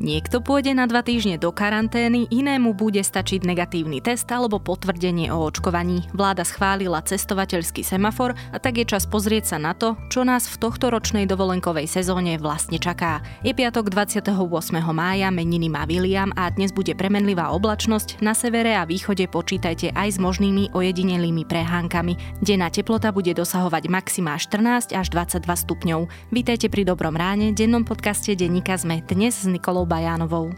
Niekto pôjde na dva týždne do karantény, inému bude stačiť negatívny test alebo potvrdenie o očkovaní. Vláda schválila cestovateľský semafor a tak je čas pozrieť sa na to, čo nás v tohto ročnej dovolenkovej sezóne vlastne čaká. Je piatok 28. mája, meniny má William a dnes bude premenlivá oblačnosť. Na severe a východe počítajte aj s možnými ojedinelými prehánkami. Denná teplota bude dosahovať maximá 14 až 22 stupňov. Vítajte pri Dobrom ráne, dennom podcaste Denníka sme dnes s Nikolou Bajánovou.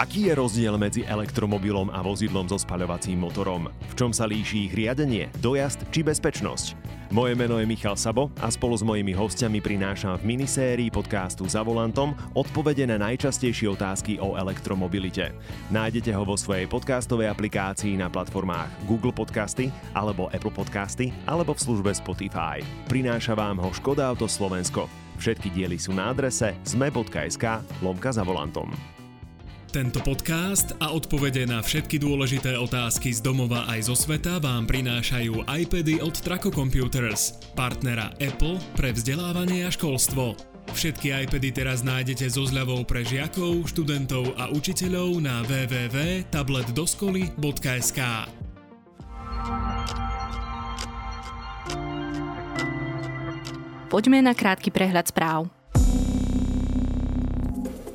Aký je rozdiel medzi elektromobilom a vozidlom so spaľovacím motorom? V čom sa líši ich riadenie, dojazd či bezpečnosť? Moje meno je Michal Sabo a spolu s mojimi hostiami prinášam v minisérii podcastu Za volantom odpovede na najčastejšie otázky o elektromobilite. Nájdete ho vo svojej podcastovej aplikácii na platformách Google Podcasty alebo Apple Podcasty alebo v službe Spotify. Prináša vám ho Škoda Auto Slovensko. Všetky diely sú na adrese sme.sk lomka za volantom. Tento podcast a odpovede na všetky dôležité otázky z domova aj zo sveta vám prinášajú iPady od Traco Computers, partnera Apple pre vzdelávanie a školstvo. Všetky iPady teraz nájdete so zľavou pre žiakov, študentov a učiteľov na www.tabletdoskoly.sk. Poďme na krátky prehľad správ.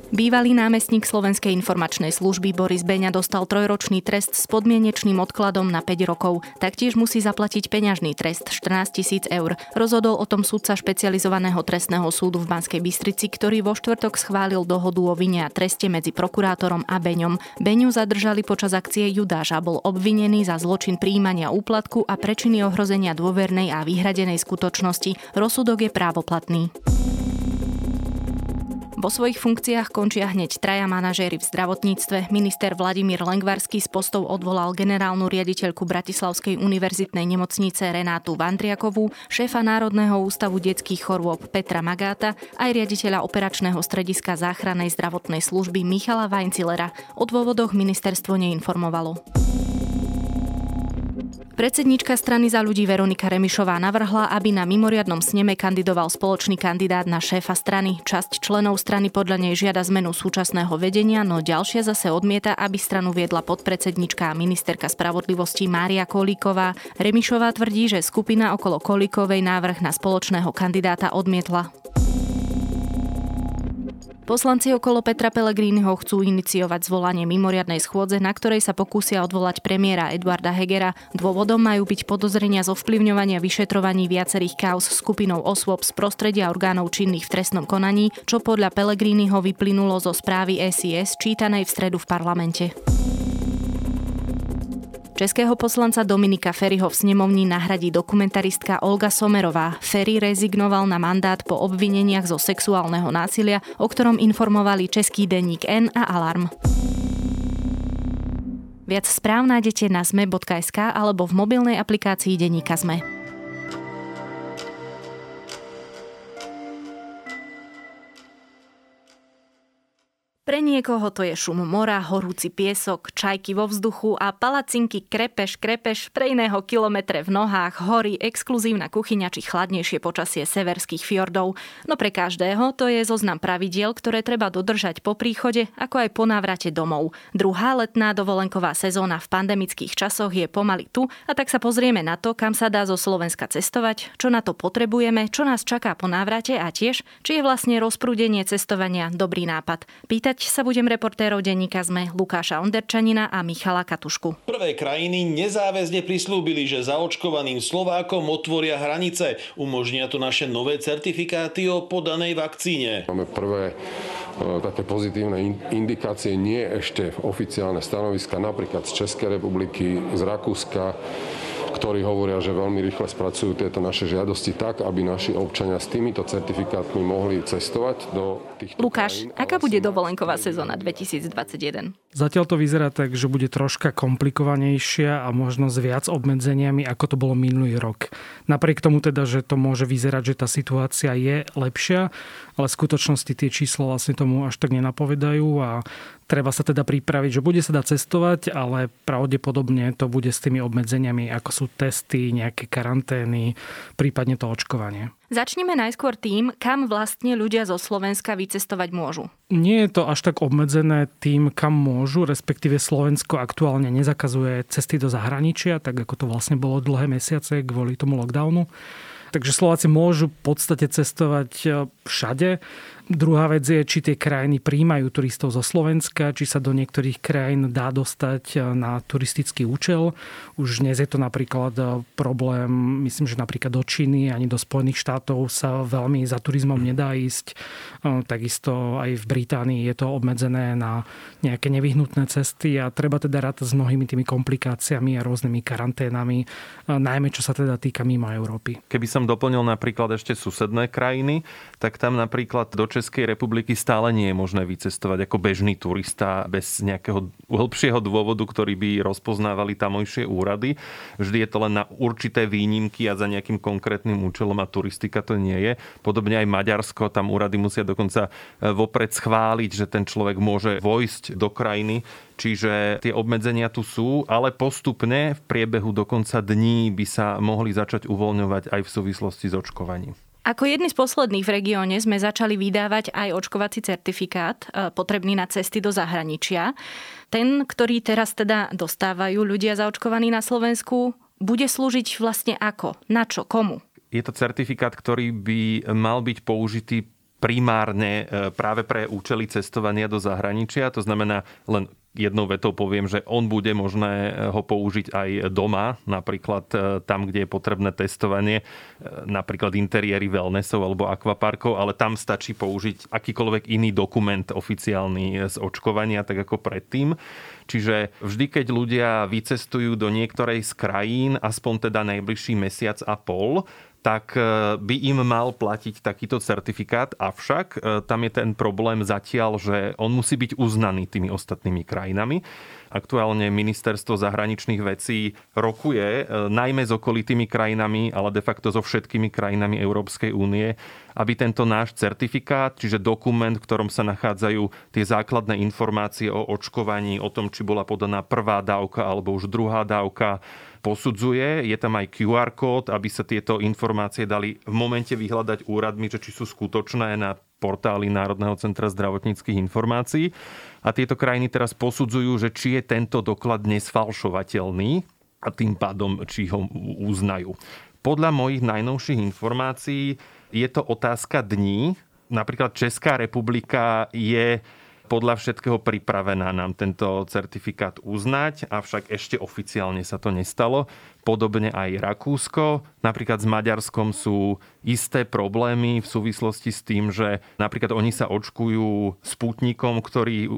Bývalý námestník Slovenskej informačnej služby Boris Beňa dostal trojročný trest s podmienečným odkladom na 5 rokov. Taktiež musí zaplatiť peňažný trest 14 tisíc eur. Rozhodol o tom sudca špecializovaného trestného súdu v Banskej Bystrici, ktorý vo štvrtok schválil dohodu o vine a treste medzi prokurátorom a Beňom. Beňu zadržali počas akcie Judáš a bol obvinený za zločin príjmania úplatku a prečiny ohrozenia dôvernej a vyhradenej skutočnosti. Rozsudok je právoplatný. Vo svojich funkciách končia hneď traja manažéri v zdravotníctve. Minister Vladimír Lengvarský z postov odvolal generálnu riaditeľku Bratislavskej univerzitnej nemocnice Renátu Vandriakovú, šéfa Národného ústavu detských chorôb Petra Magáta, aj riaditeľa operačného strediska záchrannej zdravotnej služby Michala Vajncilera. O dôvodoch ministerstvo neinformovalo. Predsednička strany za ľudí Veronika Remišová navrhla, aby na mimoriadnom sneme kandidoval spoločný kandidát na šéfa strany. Časť členov strany podľa nej žiada zmenu súčasného vedenia, no ďalšia zase odmieta, aby stranu viedla podpredsednička a ministerka spravodlivosti Mária Kolíková. Remišová tvrdí, že skupina okolo Kolíkovej návrh na spoločného kandidáta odmietla. Poslanci okolo Petra Pellegriniho chcú iniciovať zvolanie mimoriadnej schôdze, na ktorej sa pokúsia odvolať premiéra Eduarda Hegera. Dôvodom majú byť podozrenia z ovplyvňovania vyšetrovaní viacerých kauz skupinou osôb z prostredia orgánov činných v trestnom konaní, čo podľa Pellegriniho vyplynulo zo správy SIS čítanej v stredu v parlamente. Českého poslanca Dominika Ferryho v snemovni nahradí dokumentaristka Olga Somerová. Ferry rezignoval na mandát po obvineniach zo sexuálneho násilia, o ktorom informovali český denník N a Alarm. Viac správ nájdete na zme.sk alebo v mobilnej aplikácii denníka Zme. Pre niekoho to je šum mora, horúci piesok, čajky vo vzduchu a palacinky krepeš, krepeš, pre iného kilometre v nohách, hory, exkluzívna kuchyňa či chladnejšie počasie severských fjordov. No pre každého to je zoznam pravidiel, ktoré treba dodržať po príchode, ako aj po návrate domov. Druhá letná dovolenková sezóna v pandemických časoch je pomaly tu a tak sa pozrieme na to, kam sa dá zo Slovenska cestovať, čo na to potrebujeme, čo nás čaká po návrate a tiež, či je vlastne rozprúdenie cestovania dobrý nápad. Pýtať Pýtať sa budem reportérov denníka ZME Lukáša Onderčanina a Michala Katušku. Prvé krajiny nezáväzne prislúbili, že zaočkovaným Slovákom otvoria hranice. Umožnia to naše nové certifikáty o podanej vakcíne. Máme prvé e, také pozitívne indikácie, nie ešte oficiálne stanoviska, napríklad z Českej republiky, z Rakúska, ktorí hovoria, že veľmi rýchle spracujú tieto naše žiadosti tak, aby naši občania s týmito certifikátmi mohli cestovať do Lukáš, aká bude dovolenková sezóna 2021? Zatiaľ to vyzerá tak, že bude troška komplikovanejšia a možno s viac obmedzeniami, ako to bolo minulý rok. Napriek tomu teda, že to môže vyzerať, že tá situácia je lepšia, ale v skutočnosti tie čísla vlastne tomu až tak nenapovedajú a treba sa teda pripraviť, že bude sa dať cestovať, ale pravdepodobne to bude s tými obmedzeniami, ako sú testy, nejaké karantény, prípadne to očkovanie. Začneme najskôr tým, kam vlastne ľudia zo Slovenska vycestovať môžu. Nie je to až tak obmedzené tým, kam môžu, respektíve Slovensko aktuálne nezakazuje cesty do zahraničia, tak ako to vlastne bolo dlhé mesiace kvôli tomu lockdownu. Takže Slováci môžu v podstate cestovať e, všade. Druhá vec je, či tie krajiny príjmajú turistov zo Slovenska, či sa do niektorých krajín dá dostať e, na turistický účel. Už dnes je to napríklad e, problém, myslím, že napríklad do Číny ani do Spojených štátov sa veľmi za turizmom nedá ísť. Takisto aj v Británii je to obmedzené na nejaké nevyhnutné cesty a treba teda rád s mnohými tými komplikáciami a rôznymi karanténami, najmä čo sa teda týka mimo Európy. Keby som doplnil napríklad ešte susedné krajiny, tak tam napríklad do Českej republiky stále nie je možné vycestovať ako bežný turista bez nejakého hĺbšieho dôvodu, ktorý by rozpoznávali tamojšie úrady. Vždy je to len na určité výnimky a za nejakým konkrétnym účelom a turistika to nie je. Podobne aj Maďarsko, tam úrady musia dokonca e, vopred schváliť, že ten človek môže vojsť do krajiny Čiže tie obmedzenia tu sú, ale postupne v priebehu dokonca dní by sa mohli začať uvoľňovať aj v súvislosti s očkovaním. Ako jedni z posledných v regióne sme začali vydávať aj očkovací certifikát e, potrebný na cesty do zahraničia. Ten, ktorý teraz teda dostávajú ľudia zaočkovaní na Slovensku, bude slúžiť vlastne ako? Na čo? Komu? Je to certifikát, ktorý by mal byť použitý primárne e, práve pre účely cestovania do zahraničia. To znamená len jednou vetou poviem, že on bude možné eh, ho použiť aj doma, napríklad eh, tam, kde je potrebné testovanie, eh, napríklad interiéry wellnessov alebo akvaparkov, ale tam stačí použiť akýkoľvek iný dokument oficiálny z očkovania, tak ako predtým. Čiže vždy, keď ľudia vycestujú do niektorej z krajín, aspoň teda najbližší mesiac a pol, tak e, by im mal platiť takýto certifikát, avšak e, tam je ten problém zatiaľ, že on musí byť uznaný tými ostatnými krajinami. Aktuálne ministerstvo zahraničných vecí rokuje e, najmä s okolitými krajinami, ale de facto so všetkými krajinami Európskej únie, aby tento náš certifikát, čiže dokument, v ktorom sa nachádzajú tie základné informácie o očkovaní, o tom, či bola podaná prvá dávka alebo už druhá dávka, posudzuje. Je tam aj QR kód, aby sa tieto informácie dali v momente vyhľadať úradmi, že či sú skutočné na portáli Národného centra zdravotníckých informácií. A tieto krajiny teraz posudzujú, že či je tento doklad nesfalšovateľný a tým pádom, či ho uznajú. Podľa mojich najnovších informácií je to otázka dní. Napríklad Česká republika je podľa všetkého pripravená nám tento certifikát uznať, avšak ešte oficiálne sa to nestalo podobne aj Rakúsko. Napríklad s Maďarskom sú isté problémy v súvislosti s tým, že napríklad oni sa očkujú spútnikom, ktorý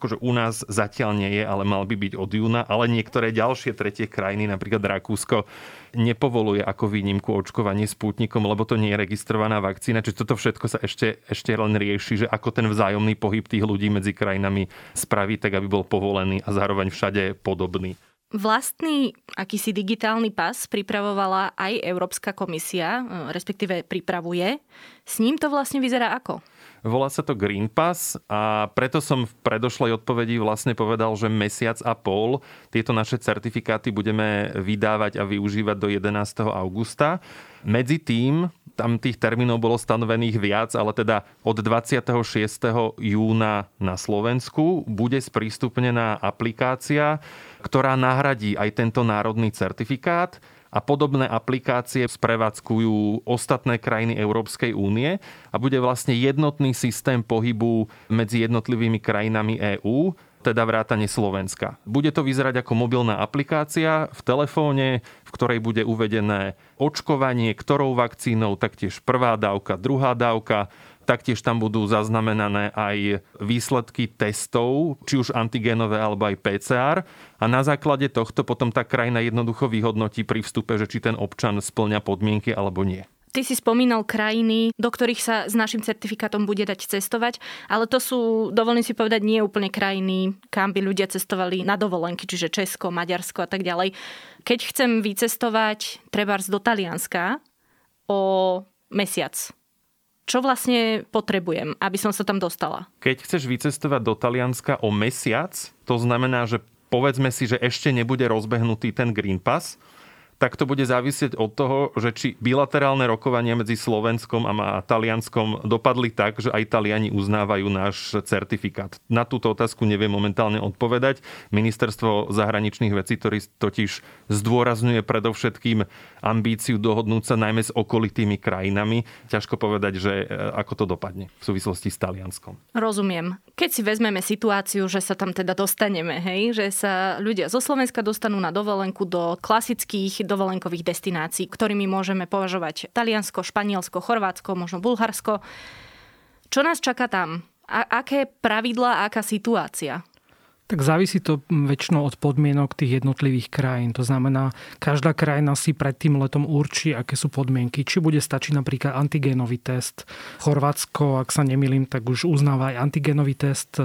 akože u nás zatiaľ nie je, ale mal by byť od júna, ale niektoré ďalšie tretie krajiny, napríklad Rakúsko, nepovoluje ako výnimku očkovanie spútnikom, lebo to nie je registrovaná vakcína. Čiže toto všetko sa ešte, ešte len rieši, že ako ten vzájomný pohyb tých ľudí medzi krajinami spraviť, tak aby bol povolený a zároveň všade podobný. Vlastný akýsi digitálny pas pripravovala aj Európska komisia, e, respektíve pripravuje. S ním to vlastne vyzerá ako? Volá sa to Green Pass a preto som v predošlej odpovedi vlastne povedal, že mesiac a pol tieto naše certifikáty budeme vydávať a využívať do 11. augusta. Medzi tým tam tých termínov bolo stanovených viac, ale teda od 26. júna na Slovensku bude sprístupnená aplikácia, ktorá nahradí aj tento národný certifikát a podobné aplikácie sprevádzkujú ostatné krajiny Európskej únie a bude vlastne jednotný systém pohybu medzi jednotlivými krajinami EÚ teda vrátane Slovenska. Bude to vyzerať ako mobilná aplikácia v telefóne, v ktorej bude uvedené očkovanie, ktorou vakcínou, taktiež prvá dávka, druhá dávka, taktiež tam budú zaznamenané aj výsledky testov, či už antigenové alebo aj PCR. A na základe tohto potom tá krajina jednoducho vyhodnotí pri vstupe, že či ten občan splňa podmienky alebo nie. Ty si spomínal krajiny, do ktorých sa s našim certifikátom bude dať cestovať, ale to sú, dovolím si povedať, nie úplne krajiny, kam by ľudia cestovali na dovolenky, čiže Česko, Maďarsko a tak ďalej. Keď chcem vycestovať trebárs do Talianska o mesiac, čo vlastne potrebujem, aby som sa tam dostala? Keď chceš vycestovať do Talianska o mesiac, to znamená, že povedzme si, že ešte nebude rozbehnutý ten Green Pass, tak to bude závisieť od toho, že či bilaterálne rokovania medzi Slovenskom a Talianskom dopadli tak, že aj Taliani uznávajú náš certifikát. Na túto otázku neviem momentálne odpovedať. Ministerstvo zahraničných vecí, ktorý totiž zdôrazňuje predovšetkým ambíciu dohodnúť sa najmä s okolitými krajinami. Ťažko povedať, že e, ako to dopadne v súvislosti s Talianskom. Rozumiem. Keď si vezmeme situáciu, že sa tam teda dostaneme, hej, že sa ľudia zo Slovenska dostanú na dovolenku do klasických dovolenkových destinácií, ktorými môžeme považovať Taliansko, Španielsko, Chorvátsko, možno Bulharsko. Čo nás čaká tam? A aké pravidlá, aká situácia? Tak závisí to väčšinou od podmienok tých jednotlivých krajín. To znamená, každá krajina si pred tým letom určí, aké sú podmienky. Či bude stačiť napríklad antigénový test. Chorvátsko, ak sa nemýlim, tak už uznáva aj antigénový test.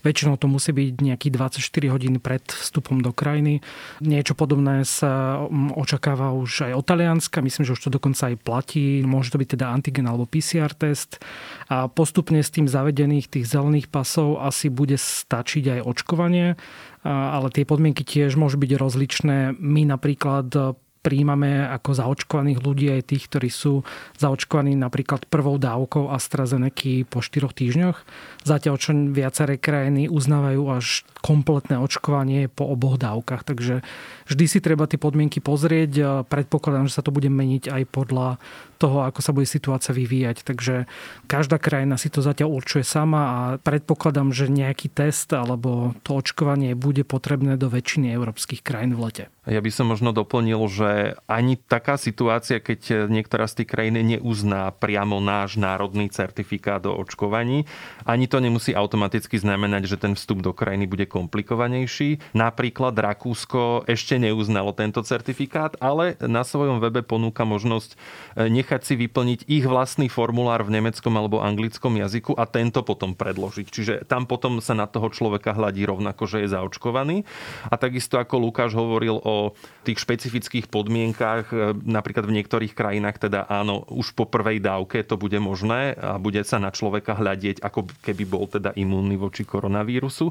Väčšinou to musí byť nejaký 24 hodín pred vstupom do krajiny. Niečo podobné sa mm, očakáva už aj od Talianska. Myslím, že už to dokonca aj platí. Môže to byť teda antigen alebo PCR test. A postupne s tým zavedených tých zelených pasov asi bude stačiť aj očkovanie očkovanie, ale tie podmienky tiež môžu byť rozličné. My napríklad príjmame ako zaočkovaných ľudí aj tých, ktorí sú zaočkovaní napríklad prvou dávkou AstraZeneca po 4 týždňoch. Zatiaľ, čo viaceré krajiny uznávajú až kompletné očkovanie po oboch dávkach. Takže vždy si treba tie podmienky pozrieť. Predpokladám, že sa to bude meniť aj podľa toho, ako sa bude situácia vyvíjať. Takže každá krajina si to zatiaľ určuje sama a predpokladám, že nejaký test alebo to očkovanie bude potrebné do väčšiny európskych krajín v lete. Ja by som možno doplnil, že ani taká situácia, keď niektorá z tých krajín neuzná priamo náš národný certifikát o očkovaní, ani to nemusí automaticky znamenať, že ten vstup do krajiny bude komplikovanejší. Napríklad Rakúsko ešte neuznalo tento certifikát, ale na svojom webe ponúka možnosť nechať nechať si vyplniť ich vlastný formulár v nemeckom alebo anglickom jazyku a tento potom predložiť. Čiže tam potom sa na toho človeka hľadí rovnako, že je zaočkovaný. A takisto ako Lukáš hovoril o tých špecifických podmienkách, e, napríklad v niektorých krajinách teda áno, už po prvej dávke to bude možné a bude sa na človeka hľadieť, ako keby bol teda imúnny voči koronavírusu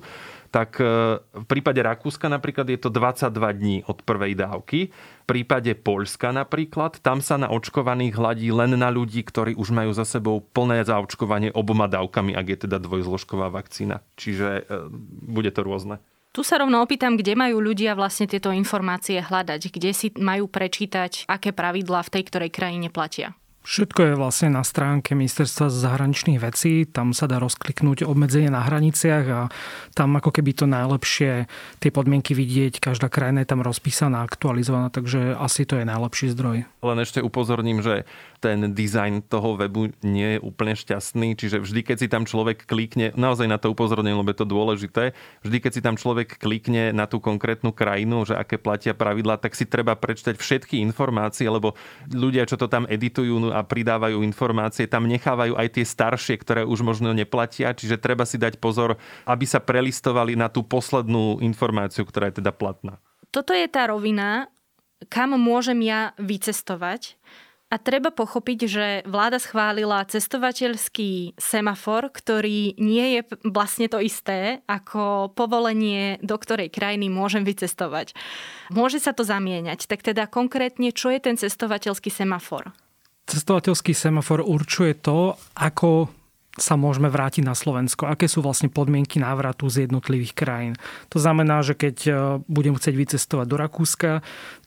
tak e, v prípade Rakúska napríklad je to 22 dní od prvej dávky. V prípade Poľska napríklad, tam sa na očkovaných hladí len na ľudí, ktorí už majú za sebou plné zaočkovanie oboma dávkami, ak je teda dvojzložková vakcína. Čiže e, bude to rôzne. Tu sa rovno opýtam, kde majú ľudia vlastne tieto informácie hľadať, kde si majú prečítať, aké pravidlá v tej ktorej krajine platia. Všetko je vlastne na stránke Ministerstva zahraničných vecí. Tam sa dá rozkliknúť obmedzenie na hraniciach a tam ako keby to najlepšie tie podmienky vidieť. Každá krajina je tam rozpísaná, aktualizovaná, takže asi to je najlepší zdroj. Len ešte upozorním, že ten dizajn toho webu nie je úplne šťastný, čiže vždy, keď si tam človek klikne, naozaj na to upozorním, lebo je to dôležité, vždy, keď si tam človek klikne na tú konkrétnu krajinu, že aké platia pravidlá, tak si treba prečítať všetky informácie, lebo ľudia, čo to tam editujú a pridávajú informácie, tam nechávajú aj tie staršie, ktoré už možno neplatia, čiže treba si dať pozor, aby sa prelistovali na tú poslednú informáciu, ktorá je teda platná. Toto je tá rovina, kam môžem ja vycestovať, a treba pochopiť, že vláda schválila cestovateľský semafor, ktorý nie je vlastne to isté ako povolenie, do ktorej krajiny môžem vycestovať. Môže sa to zamieňať. Tak teda konkrétne, čo je ten cestovateľský semafor? Cestovateľský semafor určuje to, ako sa môžeme vrátiť na Slovensko? Aké sú vlastne podmienky návratu z jednotlivých krajín? To znamená, že keď e, budem chcieť vycestovať do Rakúska,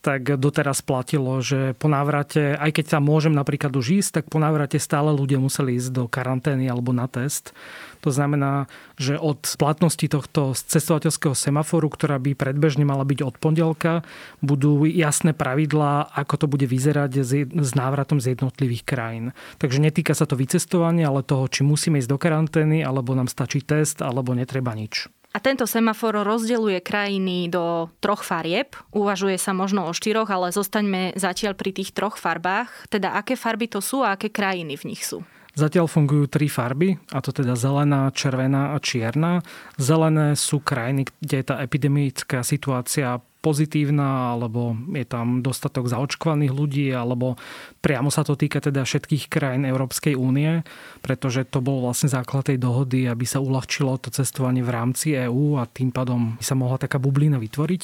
tak doteraz platilo, že po návrate, aj keď tam môžem napríklad už ísť, tak po návrate stále ľudia museli ísť do karantény alebo na test. To znamená, že od platnosti tohto cestovateľského semaforu, ktorá by predbežne mala byť od pondelka, budú jasné pravidlá, ako to bude vyzerať s návratom z jednotlivých krajín. Takže netýka sa to vycestovania, ale toho, či musíme ísť do karantény, alebo nám stačí test, alebo netreba nič. A tento semafor rozdeľuje krajiny do troch farieb. Uvažuje sa možno o štyroch, ale zostaňme zatiaľ pri tých troch farbách. Teda aké farby to sú a aké krajiny v nich sú? Zatiaľ fungujú tri farby, a to teda zelená, červená a čierna. Zelené sú krajiny, kde je tá epidemická situácia pozitívna, alebo je tam dostatok zaočkovaných ľudí, alebo priamo sa to týka teda všetkých krajín Európskej únie, pretože to bol vlastne základ tej dohody, aby sa uľahčilo to cestovanie v rámci EÚ a tým pádom sa mohla taká bublina vytvoriť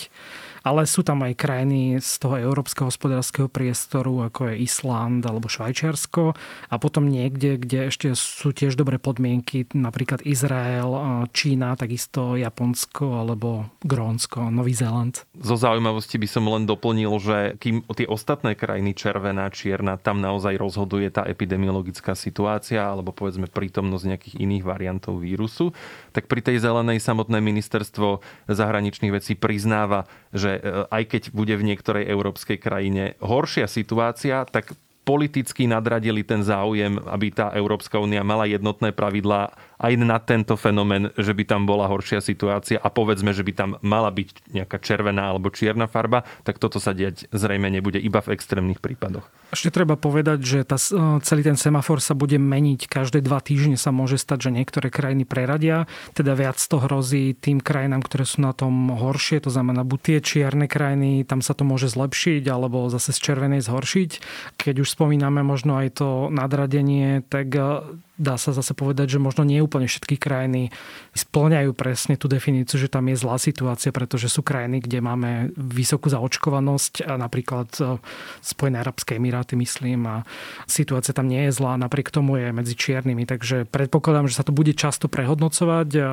ale sú tam aj krajiny z toho európskeho hospodárskeho priestoru, ako je Island alebo Švajčiarsko a potom niekde, kde ešte sú tiež dobré podmienky, napríklad Izrael, Čína, takisto Japonsko alebo Grónsko, Nový Zéland. Zo zaujímavosti by som len doplnil, že kým tie ostatné krajiny červená, čierna, tam naozaj rozhoduje tá epidemiologická situácia alebo povedzme prítomnosť nejakých iných variantov vírusu, tak pri tej zelenej samotné ministerstvo zahraničných vecí priznáva, že že e, aj keď bude v niektorej európskej krajine horšia situácia, tak politicky nadradili ten záujem, aby tá Európska únia mala jednotné pravidlá aj na tento fenomén, že by tam bola horšia situácia a povedzme, že by tam mala byť nejaká červená alebo čierna farba, tak toto sa diať zrejme nebude iba v extrémnych prípadoch. Ešte treba povedať, že tá, e, celý ten semafor sa bude meniť. Každé dva týždne sa môže stať, že niektoré krajiny preradia, teda viac to hrozí tým krajinám, ktoré sú na tom horšie, to znamená buď tie čierne krajiny, tam sa to môže zlepšiť, alebo zase z červenej zhoršiť. Keď už spomíname možno aj to nadradenie, tak dá sa zase povedať, že možno nie úplne všetky krajiny splňajú presne tú definíciu, že tam je zlá situácia, pretože sú krajiny, kde máme vysokú zaočkovanosť, a napríklad e, Spojené arabské emiráty, myslím, a situácia tam nie je zlá, napriek tomu je medzi čiernymi, takže predpokladám, že sa to bude často prehodnocovať a,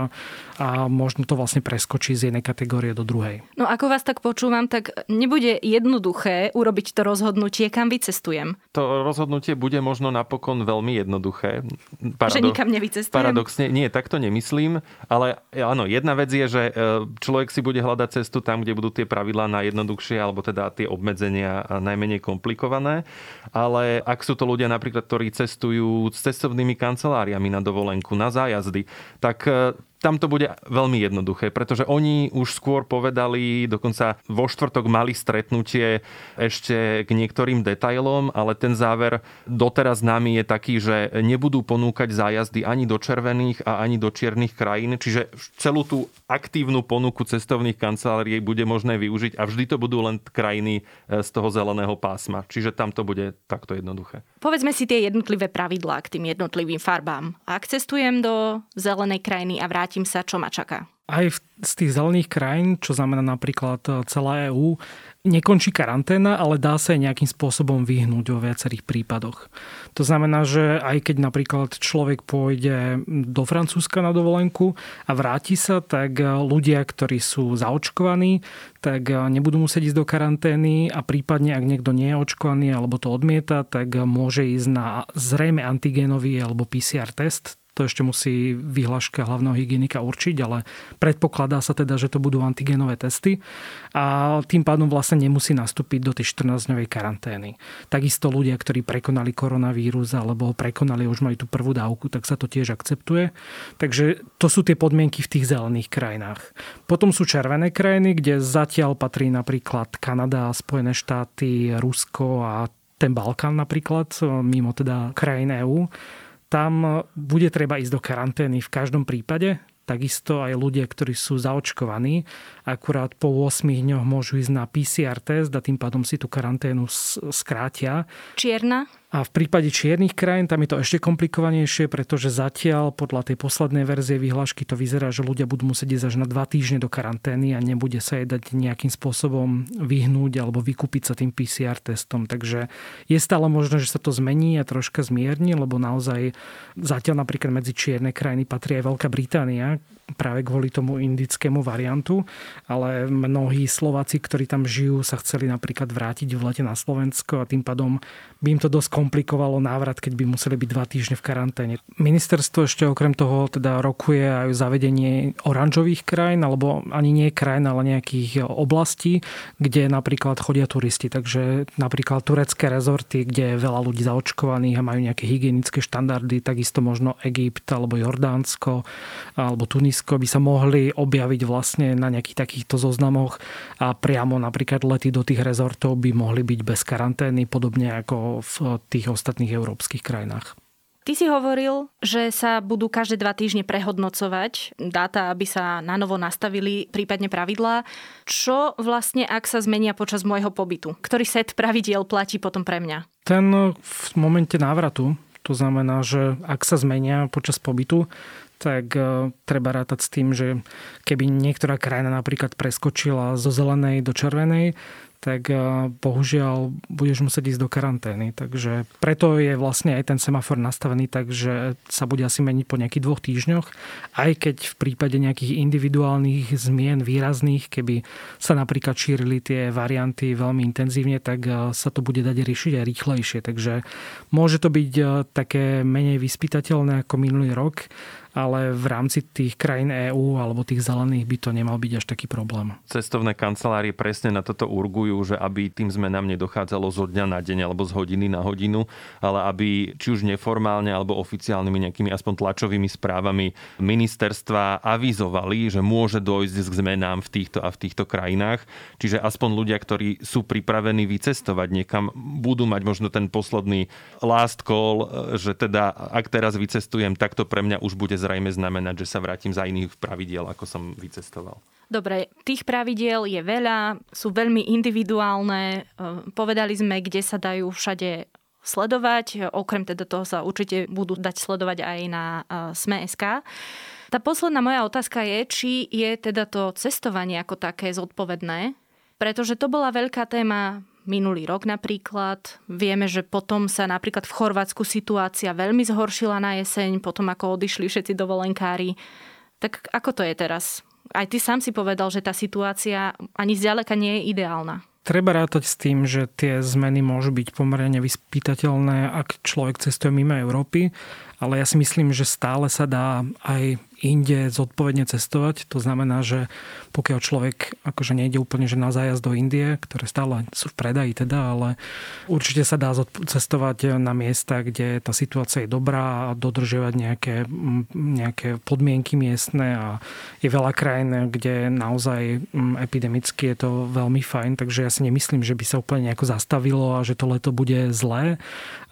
a možno to vlastne preskočí z jednej kategórie do druhej. No ako vás tak počúvam, tak nebude jednoduché urobiť to rozhodnutie, kam vycestujem. To rozhodnutie bude možno napokon veľmi jednoduché Paradok- že nikam nevycestujem? Paradoxne, nie, tak to nemyslím, ale áno, jedna vec je, že e, človek si bude hľadať cestu tam, kde budú tie pravidlá najjednoduchšie, alebo teda tie obmedzenia najmenej komplikované, ale ak sú to ľudia napríklad, ktorí cestujú s cestovnými kanceláriami na dovolenku, na zájazdy, tak e, tam to bude veľmi jednoduché, pretože oni už skôr povedali, dokonca vo štvrtok mali stretnutie ešte k niektorým detailom, ale ten záver doteraz nami je taký, že nebudú ponúkať zájazdy ani do červených a ani do čiernych krajín, čiže celú tú aktívnu ponuku cestovných kancelárií bude možné využiť a vždy to budú len krajiny e, z toho zeleného pásma. Čiže tam to bude takto jednoduché. Povedzme si tie jednotlivé pravidlá k tým jednotlivým farbám. Ak cestujem do zelenej krajiny a vrátim vrátim sa, čo ma čaká. Aj z tých zelených krajín, čo znamená napríklad e, celá EÚ, nekončí karanténa, ale dá sa aj nejakým spôsobom vyhnúť vo viacerých prípadoch. To znamená, že aj keď napríklad človek pôjde do Francúzska na dovolenku a vráti sa, tak e, ľudia, ktorí sú zaočkovaní, tak e, nebudú musieť ísť do karantény a prípadne, ak niekto nie je očkovaný alebo to odmieta, tak môže ísť na zrejme antigénový alebo PCR test, to ešte musí vyhláška hlavného hygienika určiť, ale predpokladá sa teda, že to budú antigenové testy a tým pádom vlastne nemusí nastúpiť do tej 14-dňovej karantény. Takisto ľudia, ktorí prekonali koronavírus alebo ho prekonali už majú tú prvú dávku, tak sa to tiež akceptuje. Takže to sú tie podmienky v tých zelených krajinách. Potom sú červené krajiny, kde zatiaľ patrí napríklad Kanada, Spojené štáty, Rusko a ten Balkán napríklad, mimo teda krajín EÚ tam bude treba ísť do karantény v každom prípade, takisto aj ľudia, ktorí sú zaočkovaní, akurát po 8 dňoch môžu ísť na PCR test a tým pádom si tú karanténu skrátia. Čierna? A v prípade čiernych krajín tam je to ešte komplikovanejšie, pretože zatiaľ podľa tej poslednej verzie vyhlášky to vyzerá, že ľudia budú musieť ísť až na dva týždne do karantény a nebude sa jej dať nejakým spôsobom vyhnúť alebo vykúpiť sa tým PCR testom. Takže je stále možné, že sa to zmení a troška zmierni, lebo naozaj zatiaľ napríklad medzi čierne krajiny patrí aj Veľká Británia, práve kvôli tomu indickému variantu, ale mnohí Slováci, ktorí tam žijú, sa chceli napríklad vrátiť v lete na Slovensko a tým pádom by im to dosť komplikovalo návrat, keď by museli byť dva týždne v karanténe. Ministerstvo ešte okrem toho teda rokuje aj zavedenie oranžových krajín, alebo ani nie krajín, ale nejakých oblastí, kde napríklad chodia turisti. Takže napríklad turecké rezorty, kde je veľa ľudí zaočkovaných a majú nejaké hygienické štandardy, takisto možno Egypt alebo Jordánsko alebo Tunisko by sa mohli objaviť vlastne na nejakých takýchto zoznamoch a priamo napríklad lety do tých rezortov by mohli byť bez karantény, podobne ako v tých ostatných európskych krajinách. Ty si hovoril, že sa budú každé dva týždne prehodnocovať dáta, aby sa na novo nastavili prípadne pravidlá. Čo vlastne, ak sa zmenia počas môjho pobytu? Ktorý set pravidiel platí potom pre mňa? Ten v momente návratu, to znamená, že ak sa zmenia počas pobytu, tak e, treba rátať s tým, že keby niektorá krajina napríklad preskočila zo zelenej do červenej, tak eh, bohužiaľ budeš musieť ísť do karantény. Takže preto je vlastne aj ten semafor nastavený tak, že sa bude asi meniť po nejakých dvoch týždňoch, aj keď v prípade nejakých individuálnych zmien výrazných, keby sa napríklad šírili tie varianty veľmi intenzívne, tak eh, sa to bude dať riešiť aj rýchlejšie. Takže môže to byť eh, také menej vyspytateľné ako minulý rok, ale v rámci tých krajín EÚ alebo tých zelených by to nemal byť až taký problém. Cestovné kancelárie presne na toto urgujú, že aby tým zmenám nedochádzalo zo dňa na deň alebo z hodiny na hodinu, ale aby či už neformálne alebo oficiálnymi nejakými aspoň tlačovými správami ministerstva avizovali, že môže dojsť k zmenám v týchto a v týchto krajinách. Čiže aspoň ľudia, ktorí sú pripravení vycestovať niekam, budú mať možno ten posledný last call, že teda ak teraz vycestujem, tak to pre mňa už bude zrejme znamenať, že sa vrátim za iných pravidiel, ako som vycestoval. Dobre, tých pravidiel je veľa, sú veľmi individuálne. E, povedali sme, kde sa dajú všade sledovať. Okrem teda toho sa určite budú dať sledovať aj na e, Sme.sk. Tá posledná moja otázka je, či je teda to cestovanie ako také zodpovedné, pretože to bola veľká téma minulý rok napríklad. Vieme, že potom sa napríklad v Chorvátsku situácia veľmi zhoršila na jeseň, potom ako odišli všetci dovolenkári. Tak ako to je teraz? Aj ty sám si povedal, že tá situácia ani zďaleka nie je ideálna. Treba rátať s tým, že tie zmeny môžu byť pomerne vyspytateľné, ak človek cestuje mimo Európy, ale ja si myslím, že stále sa dá aj inde zodpovedne cestovať. To znamená, že pokiaľ človek akože nejde úplne že na zájazd do Indie, ktoré stále sú v predaji teda, ale určite sa dá cestovať na miesta, kde tá situácia je dobrá a dodržiavať nejaké, nejaké podmienky miestne a je veľa krajín, kde naozaj epidemicky je to veľmi fajn, takže ja si nemyslím, že by sa úplne nejako zastavilo a že to leto bude zlé,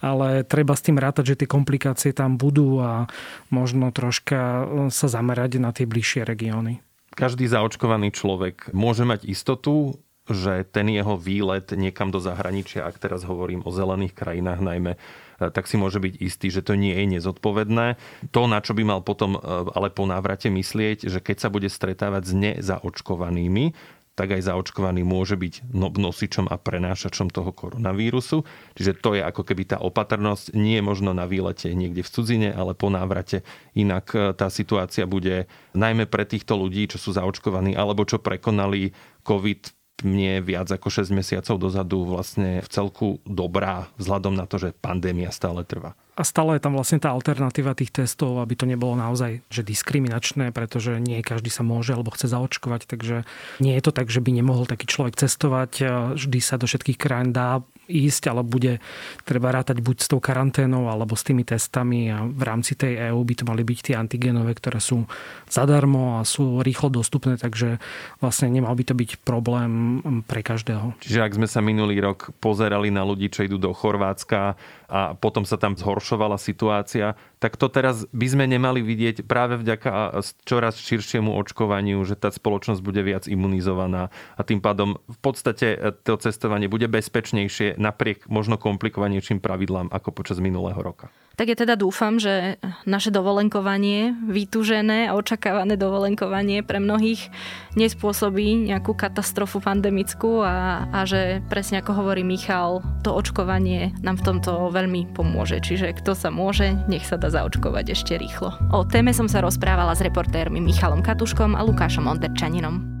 ale treba s tým rátať, že tie komplikácie tam budú a možno troška sa zamerať na tie bližšie regióny. Každý zaočkovaný človek môže mať istotu, že ten jeho výlet niekam do zahraničia, ak teraz hovorím o zelených krajinách najmä, tak si môže byť istý, že to nie je nezodpovedné. To, na čo by mal potom ale po návrate myslieť, že keď sa bude stretávať s nezaočkovanými, tak aj zaočkovaný môže byť no, nosičom a prenášačom toho koronavírusu. Čiže to je ako keby tá opatrnosť nie možno na výlete niekde v cudzine, ale po návrate. Inak e, tá situácia bude najmä pre týchto ľudí, čo sú zaočkovaní alebo čo prekonali COVID mne viac ako 6 mesiacov dozadu vlastne v celku dobrá vzhľadom na to, že pandémia stále trvá a stále je tam vlastne tá alternatíva tých testov, aby to nebolo naozaj že diskriminačné, pretože nie každý sa môže alebo chce zaočkovať, takže nie je to tak, že by nemohol taký človek cestovať. Vždy sa do všetkých krajín dá ísť, ale bude treba rátať buď s tou karanténou alebo s tými testami a v rámci tej EÚ by to mali byť tie antigenové, ktoré sú zadarmo a sú rýchlo dostupné, takže vlastne nemal by to byť problém pre každého. Čiže ak sme sa minulý rok pozerali na ľudí, čo idú do Chorvátska a potom sa tam zhoršovala situácia, tak to teraz by sme nemali vidieť práve vďaka čoraz širšiemu očkovaniu, že tá spoločnosť bude viac imunizovaná a tým pádom v podstate e, to cestovanie bude bezpečnejšie napriek možno komplikovanejším pravidlám ako počas minulého roka. Tak ja teda dúfam, že naše dovolenkovanie, vytúžené a očakávané dovolenkovanie pre mnohých nespôsobí nejakú katastrofu pandemickú a, a že presne ako hovorí Michal, to očkovanie nám v tomto veľmi pomôže. Čiže kto sa môže, nech sa dá zaočkovať ešte rýchlo. O téme som sa rozprávala s reportérmi Michalom Katuškom a Lukášom Onderčaninom.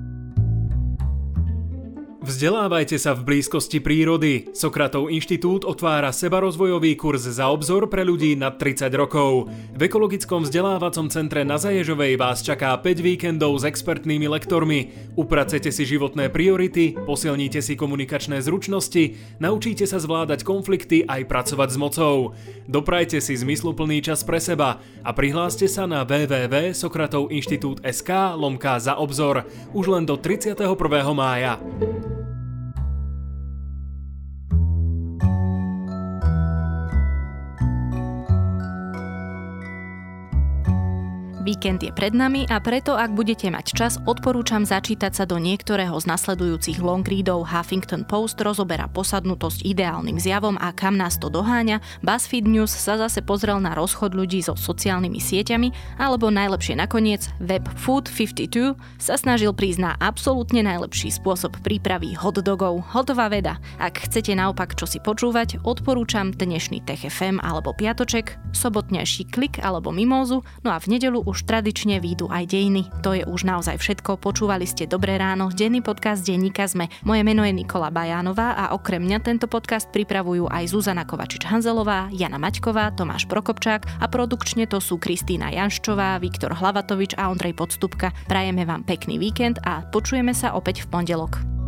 Vzdelávajte sa v blízkosti prírody. Sokratov inštitút otvára sebarozvojový kurz za obzor pre ľudí nad 30 rokov. V ekologickom vzdelávacom centre na Zaježovej vás čaká 5 víkendov s expertnými lektormi. Upracete si životné priority, posilníte si komunikačné zručnosti, naučíte sa zvládať konflikty aj pracovať s mocou. Doprajte si zmysluplný čas pre seba a prihláste sa na www.sokratovinštitút.sk lomka za obzor už len do 31. mája. Víkend je pred nami a preto, ak budete mať čas, odporúčam začítať sa do niektorého z nasledujúcich long readov. Huffington Post rozoberá posadnutosť ideálnym zjavom a kam nás to doháňa, BuzzFeed News sa zase pozrel na rozchod ľudí so sociálnymi sieťami, alebo najlepšie nakoniec, web Food52 sa snažil prísť na absolútne najlepší spôsob prípravy hot dogov. Hotová veda. Ak chcete naopak čo si počúvať, odporúčam dnešný Tech FM alebo Piatoček, sobotnejší klik alebo mimózu, no a v nedelu už tradične výjdu aj dejiny. To je už naozaj všetko. Počúvali ste Dobré ráno, denný podcast denníka sme. Moje meno je Nikola Bajánová a okrem mňa tento podcast pripravujú aj Zuzana Kovačič-Hanzelová, Jana Maťková, Tomáš Prokopčák a produkčne to sú Kristýna Janščová, Viktor Hlavatovič a Ondrej Podstupka. Prajeme vám pekný víkend a počujeme sa opäť v pondelok.